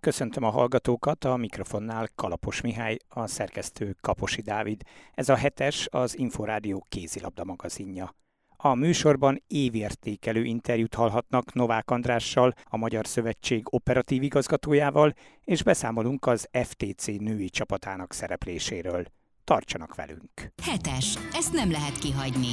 Köszöntöm a hallgatókat, a mikrofonnál Kalapos Mihály, a szerkesztő Kaposi Dávid. Ez a hetes az Inforádió kézilabda magazinja. A műsorban évértékelő interjút hallhatnak Novák Andrással, a Magyar Szövetség operatív igazgatójával, és beszámolunk az FTC női csapatának szerepléséről. Tartsanak velünk! Hetes. Ezt nem lehet kihagyni.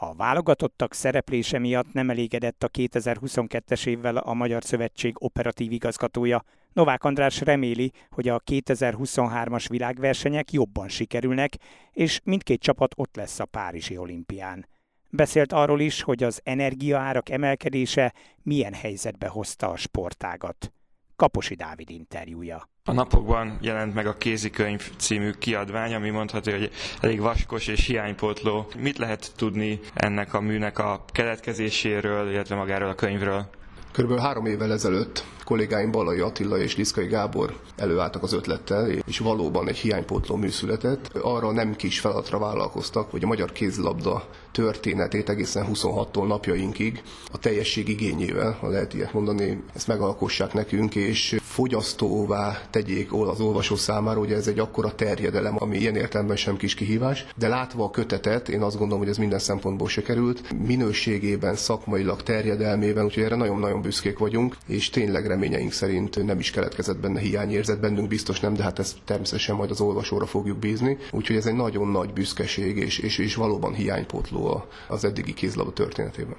A válogatottak szereplése miatt nem elégedett a 2022-es évvel a Magyar Szövetség operatív igazgatója. Novák András reméli, hogy a 2023-as világversenyek jobban sikerülnek, és mindkét csapat ott lesz a Párizsi olimpián. Beszélt arról is, hogy az energiaárak emelkedése milyen helyzetbe hozta a sportágat. Kaposi Dávid interjúja. A napokban jelent meg a kézikönyv című kiadvány, ami mondható, hogy elég vaskos és hiánypótló. Mit lehet tudni ennek a műnek a keletkezéséről, illetve magáról a könyvről? Körülbelül három évvel ezelőtt kollégáim Balai Attila és Liszkai Gábor előálltak az ötlettel, és valóban egy hiánypótló mű született. Arra nem kis feladatra vállalkoztak, hogy a magyar kézilabda történetét egészen 26-tól napjainkig a teljesség igényével, ha lehet ilyet mondani, ezt megalkossák nekünk, és fogyasztóvá tegyék az olvasó számára, ugye ez egy akkora terjedelem, ami ilyen értelemben sem kis kihívás, de látva a kötetet, én azt gondolom, hogy ez minden szempontból sikerült, minőségében, szakmailag, terjedelmében, úgyhogy erre nagyon-nagyon büszkék vagyunk, és tényleg reményeink szerint nem is keletkezett benne hiányérzet, bennünk biztos nem, de hát ezt természetesen majd az olvasóra fogjuk bízni. Úgyhogy ez egy nagyon nagy büszkeség, és, és, és valóban hiánypótló az eddigi kézlabda történetében.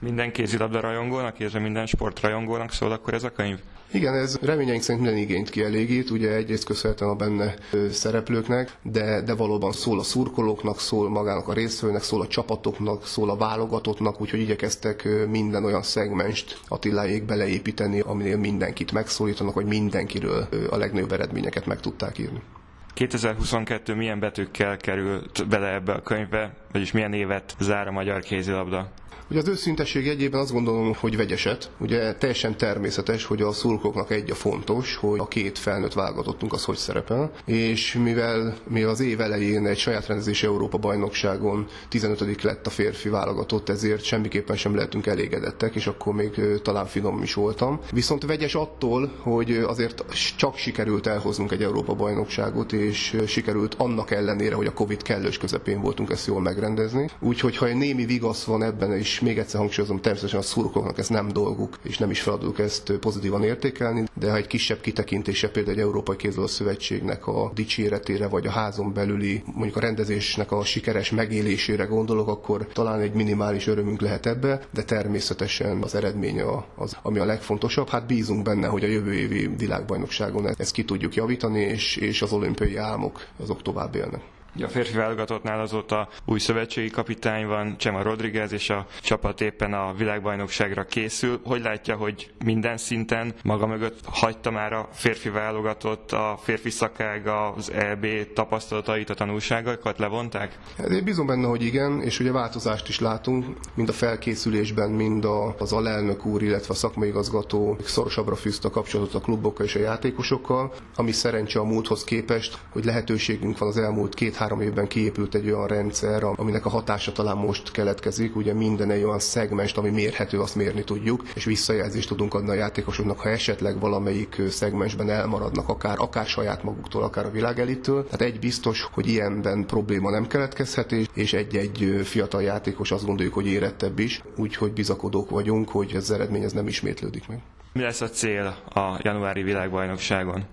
Minden kézilabda rajongónak, illetve minden sportrajongónak szól akkor ez a könyv? Igen, ez reményeink szerint minden igényt kielégít, ugye egyrészt köszönhetően a benne szereplőknek, de, de valóban szól a szurkolóknak, szól magának a részvőnek, szól a csapatoknak, szól a válogatottnak, úgyhogy igyekeztek minden olyan szegmenst Attiláék beleépíteni, aminél mindenkit megszólítanak, hogy mindenkiről a legnagyobb eredményeket meg tudták írni. 2022 milyen betűkkel került bele ebbe a könyvbe, vagyis milyen évet zár a magyar kézilabda? Ugye az őszintesség egyében azt gondolom, hogy vegyeset. Ugye teljesen természetes, hogy a szurkolóknak egy a fontos, hogy a két felnőtt válogatottunk az hogy szerepel, és mivel mi az év elején egy saját rendezési Európa bajnokságon 15. lett a férfi válogatott, ezért semmiképpen sem lehetünk elégedettek, és akkor még talán finom is voltam. Viszont vegyes attól, hogy azért csak sikerült elhoznunk egy Európa bajnokságot, és sikerült annak ellenére, hogy a Covid kellős közepén voltunk ezt jól megrendezni. Úgyhogy ha egy némi vigasz van ebben is, még egyszer hangsúlyozom, természetesen a szurkolóknak ez nem dolguk, és nem is feladatuk ezt pozitívan értékelni, de ha egy kisebb kitekintése például egy Európai Kézilabda Szövetségnek a dicséretére, vagy a házon belüli, mondjuk a rendezésnek a sikeres megélésére gondolok, akkor talán egy minimális örömünk lehet ebbe, de természetesen az eredménye az, ami a legfontosabb. Hát bízunk benne, hogy a jövő évi világbajnokságon ezt ki tudjuk javítani, és, és az olimpiai álmok azok tovább élnek. A férfi válogatottnál azóta új szövetségi kapitány van, Csema Rodriguez, és a csapat éppen a világbajnokságra készül. Hogy látja, hogy minden szinten maga mögött hagyta már a férfi válogatott, a férfi szakág, az EB tapasztalatait, a tanulságaikat levonták? Hát én bízom benne, hogy igen, és ugye változást is látunk, mind a felkészülésben, mind az alelnök úr, illetve a szakmai igazgató szorosabbra fűzte a kapcsolatot a klubokkal és a játékosokkal, ami szerencse a múlthoz képest, hogy lehetőségünk van az elmúlt két két-három évben kiépült egy olyan rendszer, aminek a hatása talán most keletkezik. Ugye minden egy olyan szegmest, ami mérhető, azt mérni tudjuk, és visszajelzést tudunk adni a játékosoknak, ha esetleg valamelyik szegmensben elmaradnak, akár, akár saját maguktól, akár a világelittől. Tehát egy biztos, hogy ilyenben probléma nem keletkezhet, és egy-egy fiatal játékos azt gondoljuk, hogy érettebb is, úgyhogy bizakodók vagyunk, hogy ez eredmény ez nem ismétlődik meg. Mi lesz a cél a januári világbajnokságon?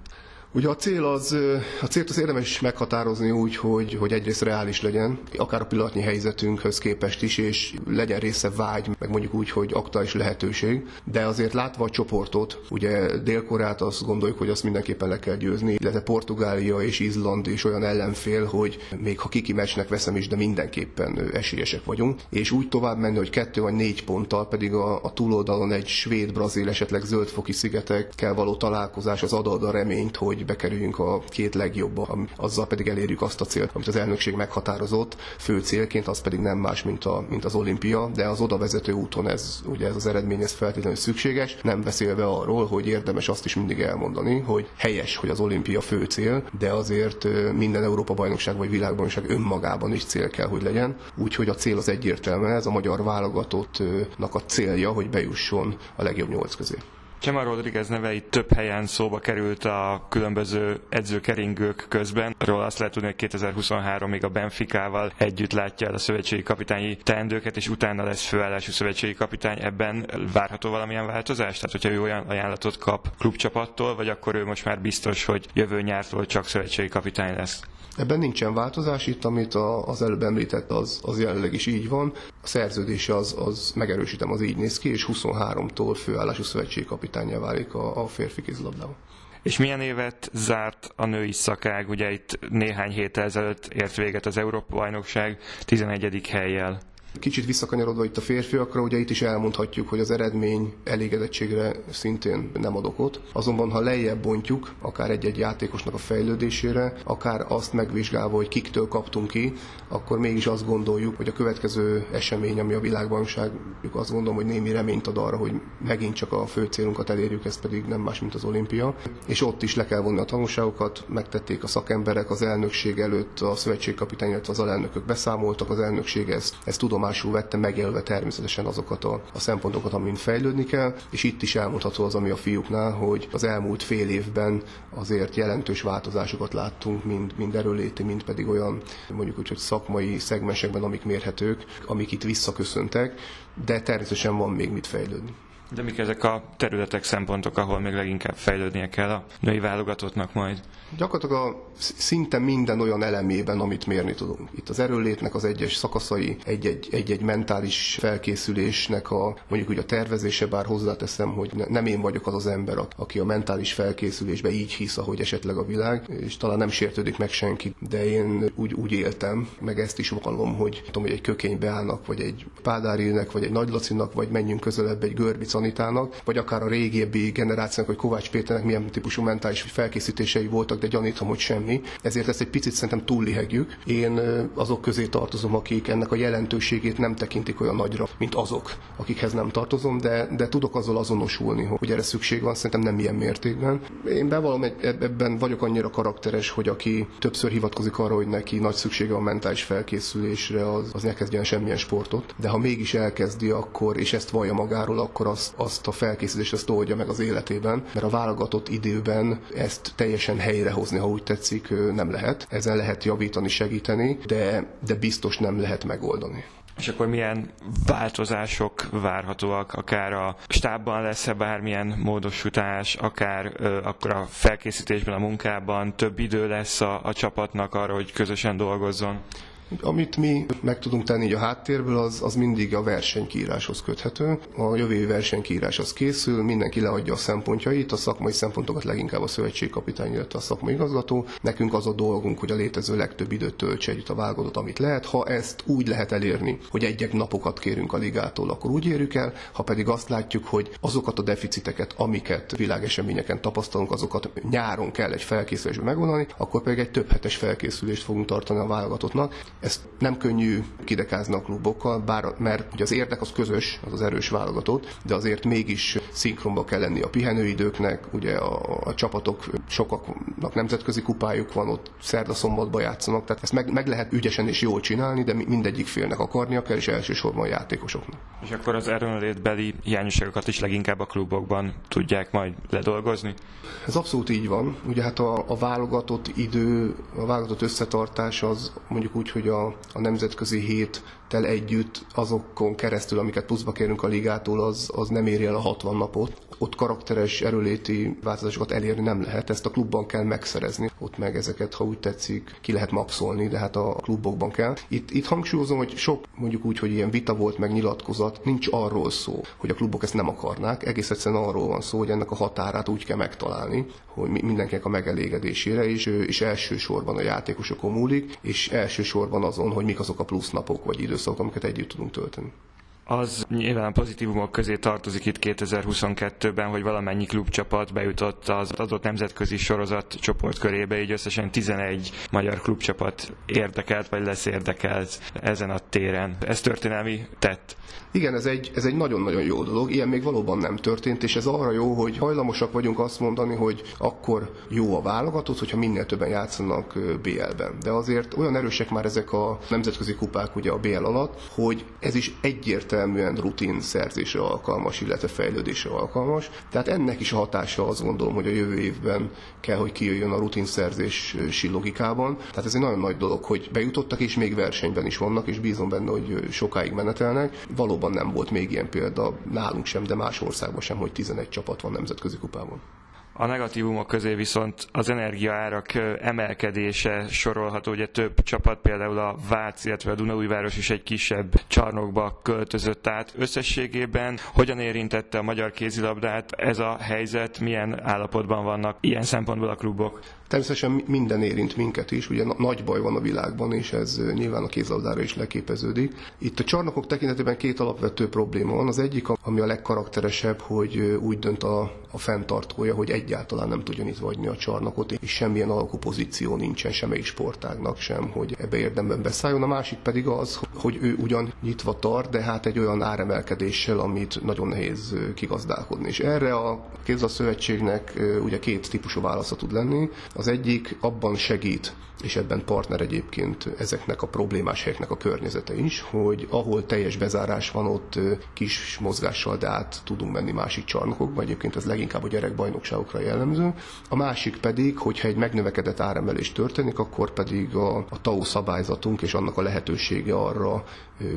Ugye a cél az, a célt az érdemes meghatározni úgy, hogy, hogy egyrészt reális legyen, akár a pillanatnyi helyzetünkhöz képest is, és legyen része vágy, meg mondjuk úgy, hogy aktuális lehetőség, de azért látva a csoportot, ugye Dél-Koreát azt gondoljuk, hogy azt mindenképpen le kell győzni, illetve Portugália és Izland is olyan ellenfél, hogy még ha kiki meccsnek veszem is, de mindenképpen esélyesek vagyunk, és úgy tovább menni, hogy kettő vagy négy ponttal pedig a, a túloldalon egy svéd, brazil, esetleg zöldfoki szigetekkel való találkozás az ad a reményt, hogy bekerüljünk a két legjobba, azzal pedig elérjük azt a célt, amit az elnökség meghatározott fő célként, az pedig nem más, mint, a, mint az olimpia, de az oda vezető úton ez, ugye ez az eredmény ez feltétlenül szükséges, nem beszélve arról, hogy érdemes azt is mindig elmondani, hogy helyes, hogy az olimpia fő cél, de azért minden Európa bajnokság vagy világbajnokság önmagában is cél kell, hogy legyen. Úgyhogy a cél az egyértelmű, ez a magyar válogatottnak a célja, hogy bejusson a legjobb nyolc közé. Csema Rodriguez neve itt több helyen szóba került a különböző edzőkeringők közben. Róla azt lehet tudni, hogy 2023-ig a Benficával együtt látja el a szövetségi kapitányi teendőket, és utána lesz főállású szövetségi kapitány. Ebben várható valamilyen változás? Tehát, hogyha ő olyan ajánlatot kap klubcsapattól, vagy akkor ő most már biztos, hogy jövő nyártól csak szövetségi kapitány lesz? Ebben nincsen változás, itt amit a, az előbb említett, az, az jelenleg is így van. A szerződése az, az megerősítem, az így néz ki, és 23-tól főállású szövetségi kapitányja válik a, a férfi kézilabdában. És milyen évet zárt a női szakág? Ugye itt néhány héttel ezelőtt ért véget az Európa-bajnokság 11. helyjel. Kicsit visszakanyarodva itt a férfiakra, ugye itt is elmondhatjuk, hogy az eredmény elégedettségre szintén nem ad okot. Azonban, ha lejjebb bontjuk, akár egy-egy játékosnak a fejlődésére, akár azt megvizsgálva, hogy kiktől kaptunk ki, akkor mégis azt gondoljuk, hogy a következő esemény, ami a világbajnokság, azt gondolom, hogy némi reményt ad arra, hogy megint csak a fő célunkat elérjük, ez pedig nem más, mint az olimpia. És ott is le kell vonni a tanulságokat, megtették a szakemberek az elnökség előtt, a szövetségkapitány, illetve az alelnökök beszámoltak, az elnökség ezt, ezt tudom tudomásul vette, megélve természetesen azokat a, a szempontokat, amin fejlődni kell, és itt is elmondható az, ami a fiúknál, hogy az elmúlt fél évben azért jelentős változásokat láttunk, mind, mind erőléti, mind pedig olyan mondjuk úgy, hogy szakmai szegmensekben, amik mérhetők, amik itt visszaköszöntek, de természetesen van még mit fejlődni. De mik ezek a területek, szempontok, ahol még leginkább fejlődnie kell a női válogatottnak majd? Gyakorlatilag a szinte minden olyan elemében, amit mérni tudunk. Itt az erőlétnek az egyes szakaszai, egy-egy, egy-egy mentális felkészülésnek a mondjuk úgy a tervezése, bár hozzáteszem, hogy nem én vagyok az az ember, aki a mentális felkészülésbe így hisz, ahogy esetleg a világ, és talán nem sértődik meg senki, de én úgy, úgy éltem, meg ezt is vallom, hogy tudom, hogy egy kökénybe állnak, vagy egy Pádárinek, vagy egy Nagylacinak, vagy menjünk közelebb egy Görbic Anitának, vagy akár a régebbi generációnak, vagy Kovács Péternek milyen típusú mentális felkészítései voltak, de gyanítom, hogy semmi. Ezért ezt egy picit szerintem túllihegjük. Én azok közé tartozom, akik ennek a jelentőségét nem tekintik olyan nagyra, mint azok, akikhez nem tartozom, de, de tudok azzal azonosulni, hogy erre szükség van, szerintem nem ilyen mértékben. Én bevallom, ebben vagyok annyira karakteres, hogy aki többször hivatkozik arra, hogy neki nagy szüksége van mentális felkészülésre, az, az ne kezdjen semmilyen sportot. De ha mégis elkezdi, akkor, és ezt vallja magáról, akkor azt, azt a felkészülést azt oldja meg az életében, mert a válogatott időben ezt teljesen helyrehozni, ha úgy tetszik, nem lehet. Ezen lehet javítani, segíteni, de, de biztos nem lehet megoldani. És akkor milyen változások várhatóak, akár a stábban lesz-e bármilyen módosítás, akár ö, akkor a felkészítésben, a munkában több idő lesz a, a csapatnak arra, hogy közösen dolgozzon? Amit mi meg tudunk tenni a háttérből, az, az mindig a versenykíráshoz köthető. A jövő évi az készül, mindenki leadja a szempontjait, a szakmai szempontokat leginkább a szövetségkapitány, illetve a szakmai igazgató. Nekünk az a dolgunk, hogy a létező legtöbb időt töltse együtt a válogatott, amit lehet. Ha ezt úgy lehet elérni, hogy egy-egy napokat kérünk a ligától, akkor úgy érjük el, ha pedig azt látjuk, hogy azokat a deficiteket, amiket világeseményeken tapasztalunk, azokat nyáron kell egy felkészülésben megoldani, akkor pedig egy több hetes felkészülést fogunk tartani a válogatottnak. Ezt nem könnyű kidekázni a klubokkal, bár, mert ugye az érdek az közös, az az erős válogatott, de azért mégis szinkronba kell lenni a pihenőidőknek, ugye a, a csapatok sokaknak nemzetközi kupájuk van, ott szerda-szombatban játszanak, tehát ezt meg, meg lehet ügyesen és jól csinálni, de mindegyik félnek akarnia kell, és elsősorban a játékosoknak. És akkor az erőnlétbeli hiányosságokat is leginkább a klubokban tudják majd ledolgozni? Ez abszolút így van. Ugye hát a, a válogatott idő, a válogatott összetartás az mondjuk úgy, hogy hogy a, a nemzetközi héttel együtt azokon keresztül, amiket pluszba kérünk a ligától, az, az nem éri el a 60 napot ott karakteres erőléti változásokat elérni nem lehet, ezt a klubban kell megszerezni. Ott meg ezeket, ha úgy tetszik, ki lehet maxolni, de hát a klubokban kell. Itt, itt hangsúlyozom, hogy sok mondjuk úgy, hogy ilyen vita volt, meg nyilatkozat, nincs arról szó, hogy a klubok ezt nem akarnák, egész egyszerűen arról van szó, hogy ennek a határát úgy kell megtalálni, hogy mindenkinek a megelégedésére, és, és elsősorban a játékosokon múlik, és elsősorban azon, hogy mik azok a plusz napok vagy időszakok, amiket együtt tudunk tölteni az nyilván pozitívumok közé tartozik itt 2022-ben, hogy valamennyi klubcsapat bejutott az adott nemzetközi sorozat csoportkörébe, így összesen 11 magyar klubcsapat érdekelt, vagy lesz érdekelt ezen a téren. Ez történelmi tett. Igen, ez egy, ez egy nagyon-nagyon jó dolog. Ilyen még valóban nem történt, és ez arra jó, hogy hajlamosak vagyunk azt mondani, hogy akkor jó a válogatott, hogyha minél többen játszanak BL-ben. De azért olyan erősek már ezek a nemzetközi kupák ugye a BL alatt, hogy ez is egyértelmű egyértelműen rutin szerzésre alkalmas, illetve fejlődésre alkalmas. Tehát ennek is a hatása azt gondolom, hogy a jövő évben kell, hogy kijöjjön a rutin szerzési logikában. Tehát ez egy nagyon nagy dolog, hogy bejutottak és még versenyben is vannak, és bízom benne, hogy sokáig menetelnek. Valóban nem volt még ilyen példa nálunk sem, de más országban sem, hogy 11 csapat van nemzetközi kupában. A negatívumok közé viszont az energiaárak emelkedése sorolható, ugye több csapat, például a Vác, illetve a Dunaújváros is egy kisebb csarnokba költözött át. Összességében hogyan érintette a magyar kézilabdát ez a helyzet, milyen állapotban vannak ilyen szempontból a klubok? Természetesen minden érint minket is, ugye nagy baj van a világban, és ez nyilván a kézlabdára is leképeződik. Itt a csarnokok tekintetében két alapvető probléma van. Az egyik, ami a legkarakteresebb, hogy úgy dönt a, a fenntartója, hogy egyáltalán nem tudja nyitva hagyni a csarnokot, és semmilyen alakú pozíció nincsen semmelyik sportágnak sem, hogy ebbe érdemben beszálljon. A másik pedig az, hogy ő ugyan nyitva tart, de hát egy olyan áremelkedéssel, amit nagyon nehéz kigazdálkodni. És erre a kézlabda ugye két típusú válasza tud lenni. Az egyik abban segít, és ebben partner egyébként ezeknek a problémás helyeknek a környezete is, hogy ahol teljes bezárás van, ott kis mozgással, de át tudunk menni másik csarnokokba, egyébként ez leginkább a gyerekbajnokságokra jellemző. A másik pedig, hogyha egy megnövekedett áremelés történik, akkor pedig a, a TAO szabályzatunk és annak a lehetősége arra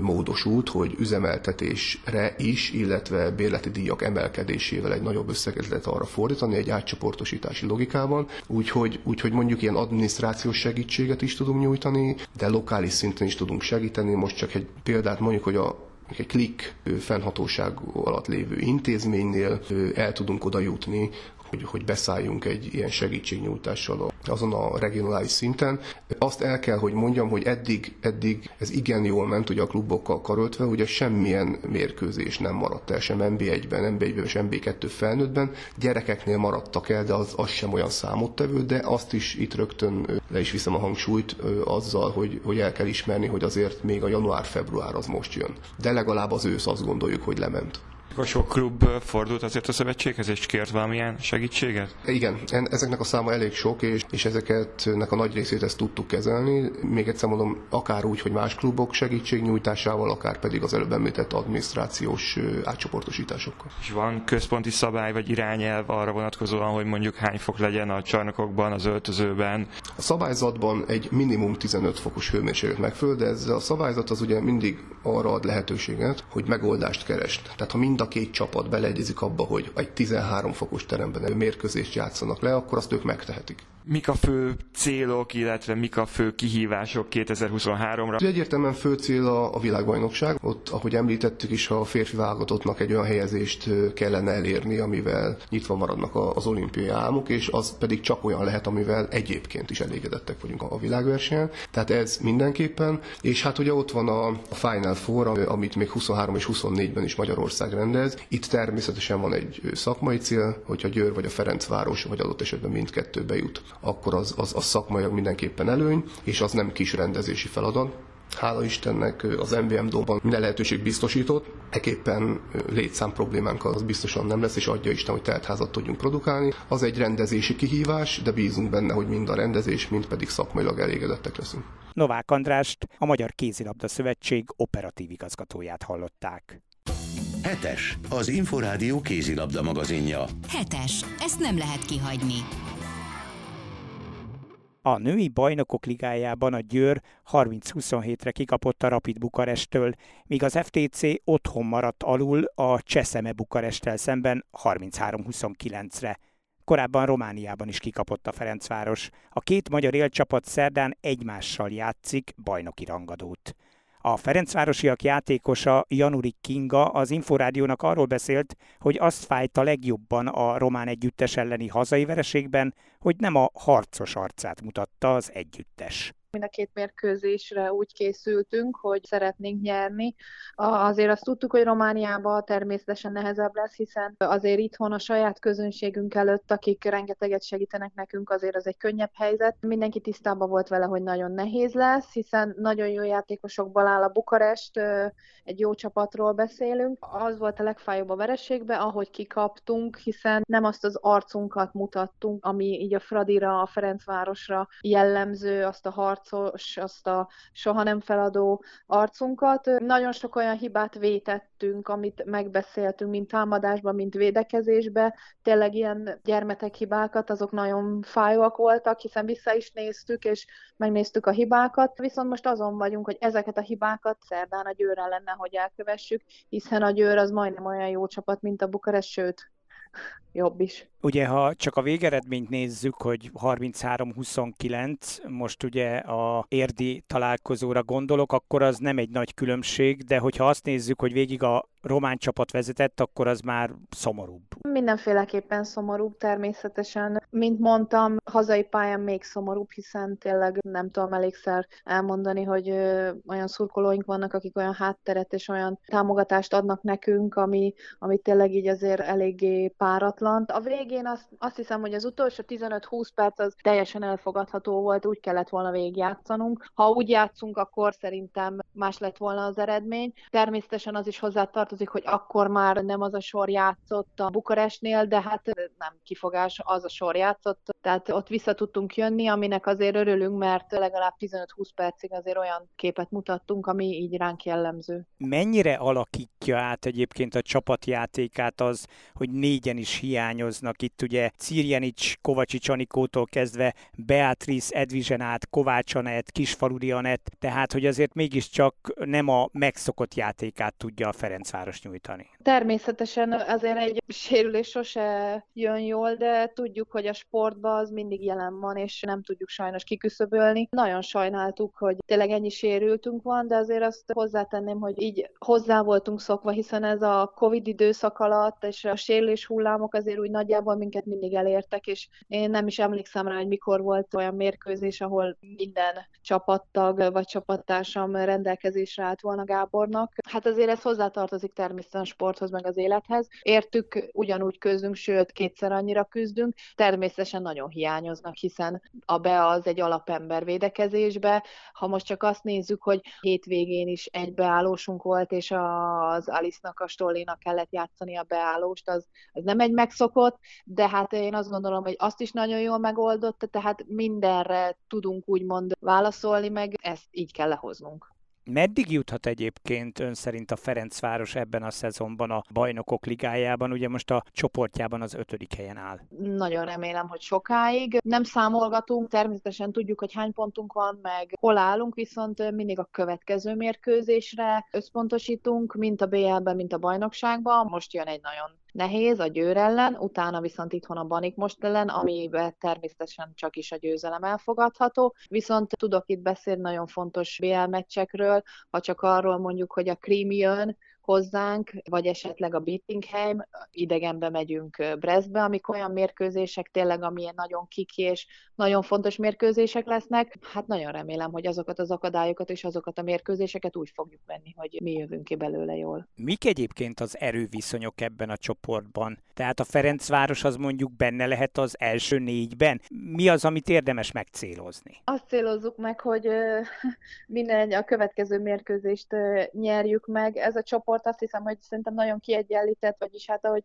módosult, hogy üzemeltetésre is, illetve bérleti díjak emelkedésével egy nagyobb összeget lehet arra fordítani, egy átcsoportosítási logikában, úgyhogy, úgyhogy mondjuk ilyen adminisztrációs segítséget is tudunk nyújtani, de lokális szinten is tudunk segíteni. Most csak egy példát mondjuk, hogy a egy klik fennhatóság alatt lévő intézménynél el tudunk oda jutni, hogy, hogy beszálljunk egy ilyen segítségnyújtással azon a regionális szinten. Azt el kell, hogy mondjam, hogy eddig, eddig ez igen jól ment ugye a klubokkal karöltve, ugye semmilyen mérkőzés nem maradt el, sem NB1-ben, NB1-ben, sem NB2 felnőttben. Gyerekeknél maradtak el, de az, az sem olyan számottevő, de azt is itt rögtön le is viszem a hangsúlyt azzal, hogy, hogy el kell ismerni, hogy azért még a január-február az most jön. De legalább az ősz azt gondoljuk, hogy lement. Sok klub fordult azért a szövetséghez, és kért valamilyen segítséget? Igen, ezeknek a száma elég sok, és, és ezeknek a nagy részét ezt tudtuk kezelni. Még egyszer mondom, akár úgy, hogy más klubok segítségnyújtásával, akár pedig az előbb említett adminisztrációs átcsoportosításokkal. És van központi szabály vagy irányelv arra vonatkozóan, hogy mondjuk hány fok legyen a csarnokokban, az öltözőben? A szabályzatban egy minimum 15 fokos hőmérséklet megföld, de ez a szabályzat az ugye mindig arra ad lehetőséget, hogy megoldást keres. Tehát ha mind a két csapat beleegyezik abba, hogy egy 13 fokos teremben mérkőzést játszanak le, akkor azt ők megtehetik mik a fő célok, illetve mik a fő kihívások 2023-ra? Egyértelműen fő cél a, a világbajnokság. Ott, ahogy említettük is, a férfi válogatottnak egy olyan helyezést kellene elérni, amivel nyitva maradnak az olimpiai álmok, és az pedig csak olyan lehet, amivel egyébként is elégedettek vagyunk a világversenyen. Tehát ez mindenképpen. És hát ugye ott van a, a Final Four, amit még 23 és 24-ben is Magyarország rendez. Itt természetesen van egy szakmai cél, hogyha Győr vagy a Ferencváros, vagy adott esetben mindkettő bejut akkor az, az, az szakmaiak mindenképpen előny, és az nem kis rendezési feladat. Hála Istennek az MVM Dóban minden lehetőség biztosított, eképpen létszám problémánk az biztosan nem lesz, és adja Isten, hogy teltházat tudjunk produkálni. Az egy rendezési kihívás, de bízunk benne, hogy mind a rendezés, mind pedig szakmailag elégedettek leszünk. Novák Andrást, a Magyar Kézilabda Szövetség operatív igazgatóját hallották. Hetes, az Inforádió kézilabda magazinja. Hetes, ezt nem lehet kihagyni. A női bajnokok ligájában a Győr 30-27-re kikapott a Rapid Bukarestől, míg az FTC otthon maradt alul a Cseszeme Bukaresttel szemben 33-29-re. Korábban Romániában is kikapott a Ferencváros. A két magyar élcsapat szerdán egymással játszik bajnoki rangadót. A Ferencvárosiak játékosa Januri Kinga az Inforádiónak arról beszélt, hogy azt fájta legjobban a román együttes elleni hazai vereségben, hogy nem a harcos arcát mutatta az együttes. Mind a két mérkőzésre úgy készültünk, hogy szeretnénk nyerni. Azért azt tudtuk, hogy Romániában természetesen nehezebb lesz, hiszen azért itthon a saját közönségünk előtt, akik rengeteget segítenek nekünk, azért az egy könnyebb helyzet. Mindenki tisztában volt vele, hogy nagyon nehéz lesz, hiszen nagyon jó játékosokból áll a Bukarest, egy jó csapatról beszélünk. Az volt a legfájóbb a vereségbe, ahogy kikaptunk, hiszen nem azt az arcunkat mutattunk, ami így a Fradira, a Ferencvárosra jellemző, azt a harc harcos, azt a soha nem feladó arcunkat. Nagyon sok olyan hibát vétettünk, amit megbeszéltünk, mint támadásban, mint védekezésbe. Tényleg ilyen gyermetek hibákat, azok nagyon fájóak voltak, hiszen vissza is néztük, és megnéztük a hibákat. Viszont most azon vagyunk, hogy ezeket a hibákat szerdán a győre lenne, hogy elkövessük, hiszen a győr az majdnem olyan jó csapat, mint a Bukarest, sőt, jobb is. Ugye, ha csak a végeredményt nézzük, hogy 33-29, most ugye a érdi találkozóra gondolok, akkor az nem egy nagy különbség, de hogyha azt nézzük, hogy végig a román csapat vezetett, akkor az már szomorúbb. Mindenféleképpen szomorúbb természetesen. Mint mondtam, hazai pályán még szomorúbb, hiszen tényleg nem tudom elégszer elmondani, hogy olyan szurkolóink vannak, akik olyan hátteret és olyan támogatást adnak nekünk, ami, ami tényleg így azért eléggé páratlan. A végén azt, azt hiszem, hogy az utolsó 15-20 perc az teljesen elfogadható volt, úgy kellett volna végigjátszanunk. Ha úgy játszunk, akkor szerintem más lett volna az eredmény. Természetesen az is hozzátartozik, hogy akkor már nem az a sor játszott a Bukarestnél, de hát nem kifogás, az a sor játszott. Tehát ott vissza tudtunk jönni, aminek azért örülünk, mert legalább 15-20 percig azért olyan képet mutattunk, ami így ránk jellemző. Mennyire alakítja át egyébként a csapatjátékát az, hogy négyen is hiányoznak itt ugye Cirjanics, Kovacsics Anikótól kezdve Beatrice, Edvizen át, Kovács Anett, Kisfaludi Anett, tehát hogy azért mégiscsak nem a megszokott játékát tudja a Ferencváros nyújtani. Természetesen azért egy sérülés sose jön jól, de tudjuk, hogy a sportban az mindig jelen van, és nem tudjuk sajnos kiküszöbölni. Nagyon sajnáltuk, hogy tényleg ennyi sérültünk van, de azért azt hozzátenném, hogy így hozzá voltunk szokva, hiszen ez a Covid időszak alatt, és a sérülés hullámok azért úgy nagyjából minket mindig elértek, és én nem is emlékszem rá, hogy mikor volt olyan mérkőzés, ahol minden csapattag vagy csapattársam rendelkezésre állt volna Gábornak. Hát azért ez hozzátartozik természetesen a sporthoz, meg az élethez. Értük, ugyanúgy küzdünk, sőt, kétszer annyira küzdünk. Természetesen nagyon hiányoznak, hiszen a be az egy alapember védekezésbe. Ha most csak azt nézzük, hogy hétvégén is egy beállósunk volt, és az Alice-nak, a Stollinak kellett játszani a beállóst, az, az nem egy megszokott, de hát én azt gondolom, hogy azt is nagyon jól megoldotta, tehát mindenre tudunk úgymond válaszolni, meg ezt így kell lehoznunk. Meddig juthat egyébként ön szerint a Ferencváros ebben a szezonban a bajnokok ligájában? Ugye most a csoportjában az ötödik helyen áll. Nagyon remélem, hogy sokáig. Nem számolgatunk, természetesen tudjuk, hogy hány pontunk van, meg hol állunk, viszont mindig a következő mérkőzésre összpontosítunk, mint a BL-ben, mint a bajnokságban. Most jön egy nagyon nehéz a Győr ellen, utána viszont itthon a Banik most ellen, amiben természetesen csak is a győzelem elfogadható. Viszont tudok itt beszélni nagyon fontos BL meccsekről, ha csak arról mondjuk, hogy a Cream jön, hozzánk, vagy esetleg a Bittingheim, idegenbe megyünk Brestbe, amik olyan mérkőzések tényleg, amilyen nagyon kiki és nagyon fontos mérkőzések lesznek. Hát nagyon remélem, hogy azokat az akadályokat és azokat a mérkőzéseket úgy fogjuk venni, hogy mi jövünk ki belőle jól. Mik egyébként az erőviszonyok ebben a csoportban? Tehát a Ferencváros az mondjuk benne lehet az első négyben? Mi az, amit érdemes megcélozni? Azt célozzuk meg, hogy minden a következő mérkőzést nyerjük meg. Ez a csoport csoport azt hiszem, hogy szerintem nagyon kiegyenlített, vagyis hát ahogy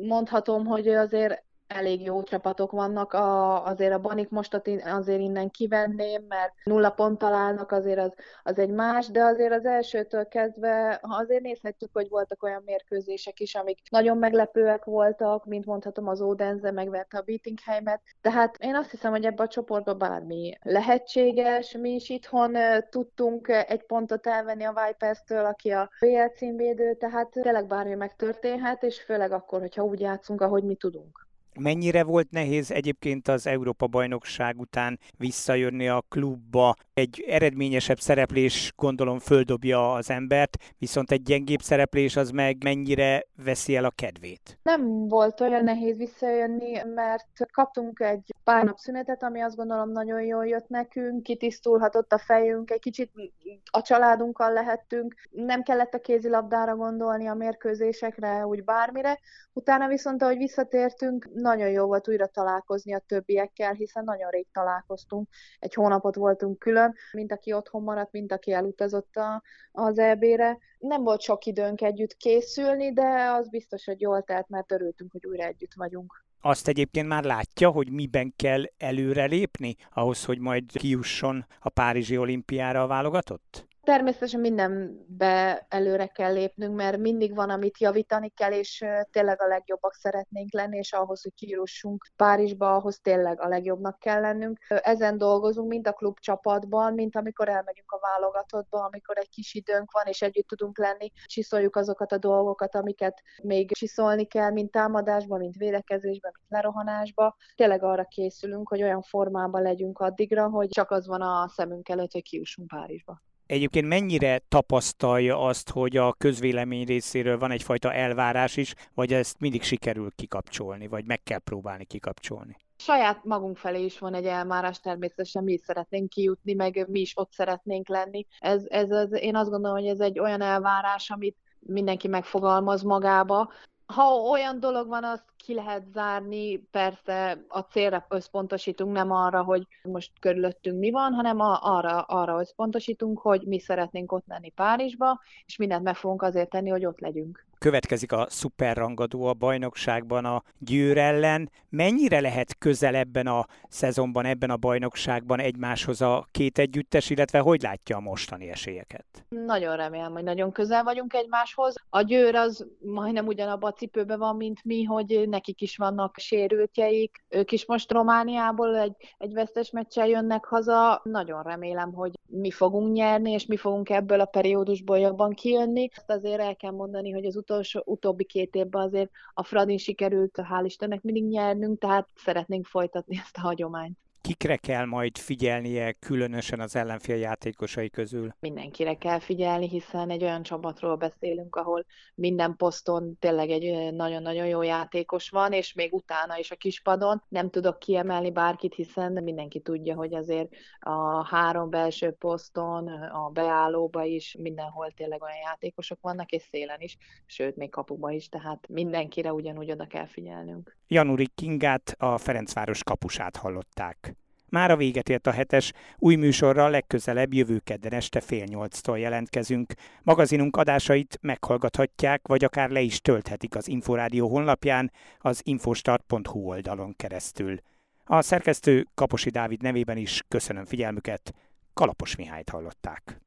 mondhatom, hogy azért elég jó csapatok vannak. A, azért a Banik most azért innen kivenném, mert nulla pont találnak, azért az, az egy más, de azért az elsőtől kezdve azért nézhetjük, hogy voltak olyan mérkőzések is, amik nagyon meglepőek voltak, mint mondhatom az Odense megverte a Beatingheimet. Tehát én azt hiszem, hogy ebbe a csoportba bármi lehetséges. Mi is itthon tudtunk egy pontot elvenni a Vipers-től, aki a BL címvédő, tehát tényleg bármi megtörténhet, és főleg akkor, hogyha úgy játszunk, ahogy mi tudunk. Mennyire volt nehéz egyébként az Európa-bajnokság után visszajönni a klubba? Egy eredményesebb szereplés gondolom földobja az embert, viszont egy gyengébb szereplés az meg mennyire veszi el a kedvét? Nem volt olyan nehéz visszajönni, mert kaptunk egy pár nap szünetet, ami azt gondolom nagyon jól jött nekünk, kitisztulhatott a fejünk, egy kicsit a családunkkal lehettünk, nem kellett a kézilabdára gondolni, a mérkőzésekre, úgy bármire. Utána viszont, ahogy visszatértünk, nagyon jó volt újra találkozni a többiekkel, hiszen nagyon rég találkoztunk. Egy hónapot voltunk külön, mint aki otthon maradt, mint aki elutazott a, az EB-re. Nem volt sok időnk együtt készülni, de az biztos, hogy jól telt, mert örültünk, hogy újra együtt vagyunk. Azt egyébként már látja, hogy miben kell előrelépni ahhoz, hogy majd kijusson a Párizsi olimpiára a válogatott? Természetesen mindenbe előre kell lépnünk, mert mindig van, amit javítani kell, és tényleg a legjobbak szeretnénk lenni, és ahhoz, hogy kijussunk Párizsba, ahhoz tényleg a legjobbnak kell lennünk. Ezen dolgozunk, mint a klub csapatban, mint amikor elmegyünk a válogatottba, amikor egy kis időnk van, és együtt tudunk lenni, csiszoljuk azokat a dolgokat, amiket még csiszolni kell, mint támadásban, mint védekezésben, mint lerohanásban. Tényleg arra készülünk, hogy olyan formában legyünk addigra, hogy csak az van a szemünk előtt, hogy kijussunk Párizsba. Egyébként mennyire tapasztalja azt, hogy a közvélemény részéről van egyfajta elvárás is, vagy ezt mindig sikerül kikapcsolni, vagy meg kell próbálni kikapcsolni? saját magunk felé is van egy elmárás, természetesen mi is szeretnénk kijutni, meg mi is ott szeretnénk lenni. Ez, ez az, én azt gondolom, hogy ez egy olyan elvárás, amit mindenki megfogalmaz magába, ha olyan dolog van, azt ki lehet zárni, persze a célra összpontosítunk, nem arra, hogy most körülöttünk mi van, hanem arra, arra összpontosítunk, hogy mi szeretnénk ott lenni Párizsba, és mindent meg fogunk azért tenni, hogy ott legyünk. Következik a szuperrangadó a bajnokságban a Győr ellen. Mennyire lehet közel ebben a szezonban, ebben a bajnokságban egymáshoz a két együttes, illetve hogy látja a mostani esélyeket? Nagyon remélem, hogy nagyon közel vagyunk egymáshoz. A Győr az majdnem ugyanabban a cipőben van, mint mi, hogy nekik is vannak sérültjeik. Ők is most Romániából egy, egy vesztes meccsel jönnek haza. Nagyon remélem, hogy mi fogunk nyerni, és mi fogunk ebből a periódusból jobban kijönni. Azt azért el kell mondani, hogy az utolsó, utóbbi két évben azért a Fradin sikerült, hál' Istennek mindig nyernünk, tehát szeretnénk folytatni ezt a hagyományt kikre kell majd figyelnie, különösen az ellenfél játékosai közül? Mindenkire kell figyelni, hiszen egy olyan csapatról beszélünk, ahol minden poszton tényleg egy nagyon-nagyon jó játékos van, és még utána is a kispadon. Nem tudok kiemelni bárkit, hiszen mindenki tudja, hogy azért a három belső poszton, a beállóba is mindenhol tényleg olyan játékosok vannak, és szélen is, sőt, még kapuba is, tehát mindenkire ugyanúgy oda kell figyelnünk. Januri Kingát, a Ferencváros kapusát hallották. Már a véget ért a hetes, új műsorral legközelebb jövő kedden este fél nyolctól jelentkezünk. Magazinunk adásait meghallgathatják, vagy akár le is tölthetik az Inforádió honlapján, az infostart.hu oldalon keresztül. A szerkesztő Kaposi Dávid nevében is köszönöm figyelmüket, Kalapos Mihályt hallották.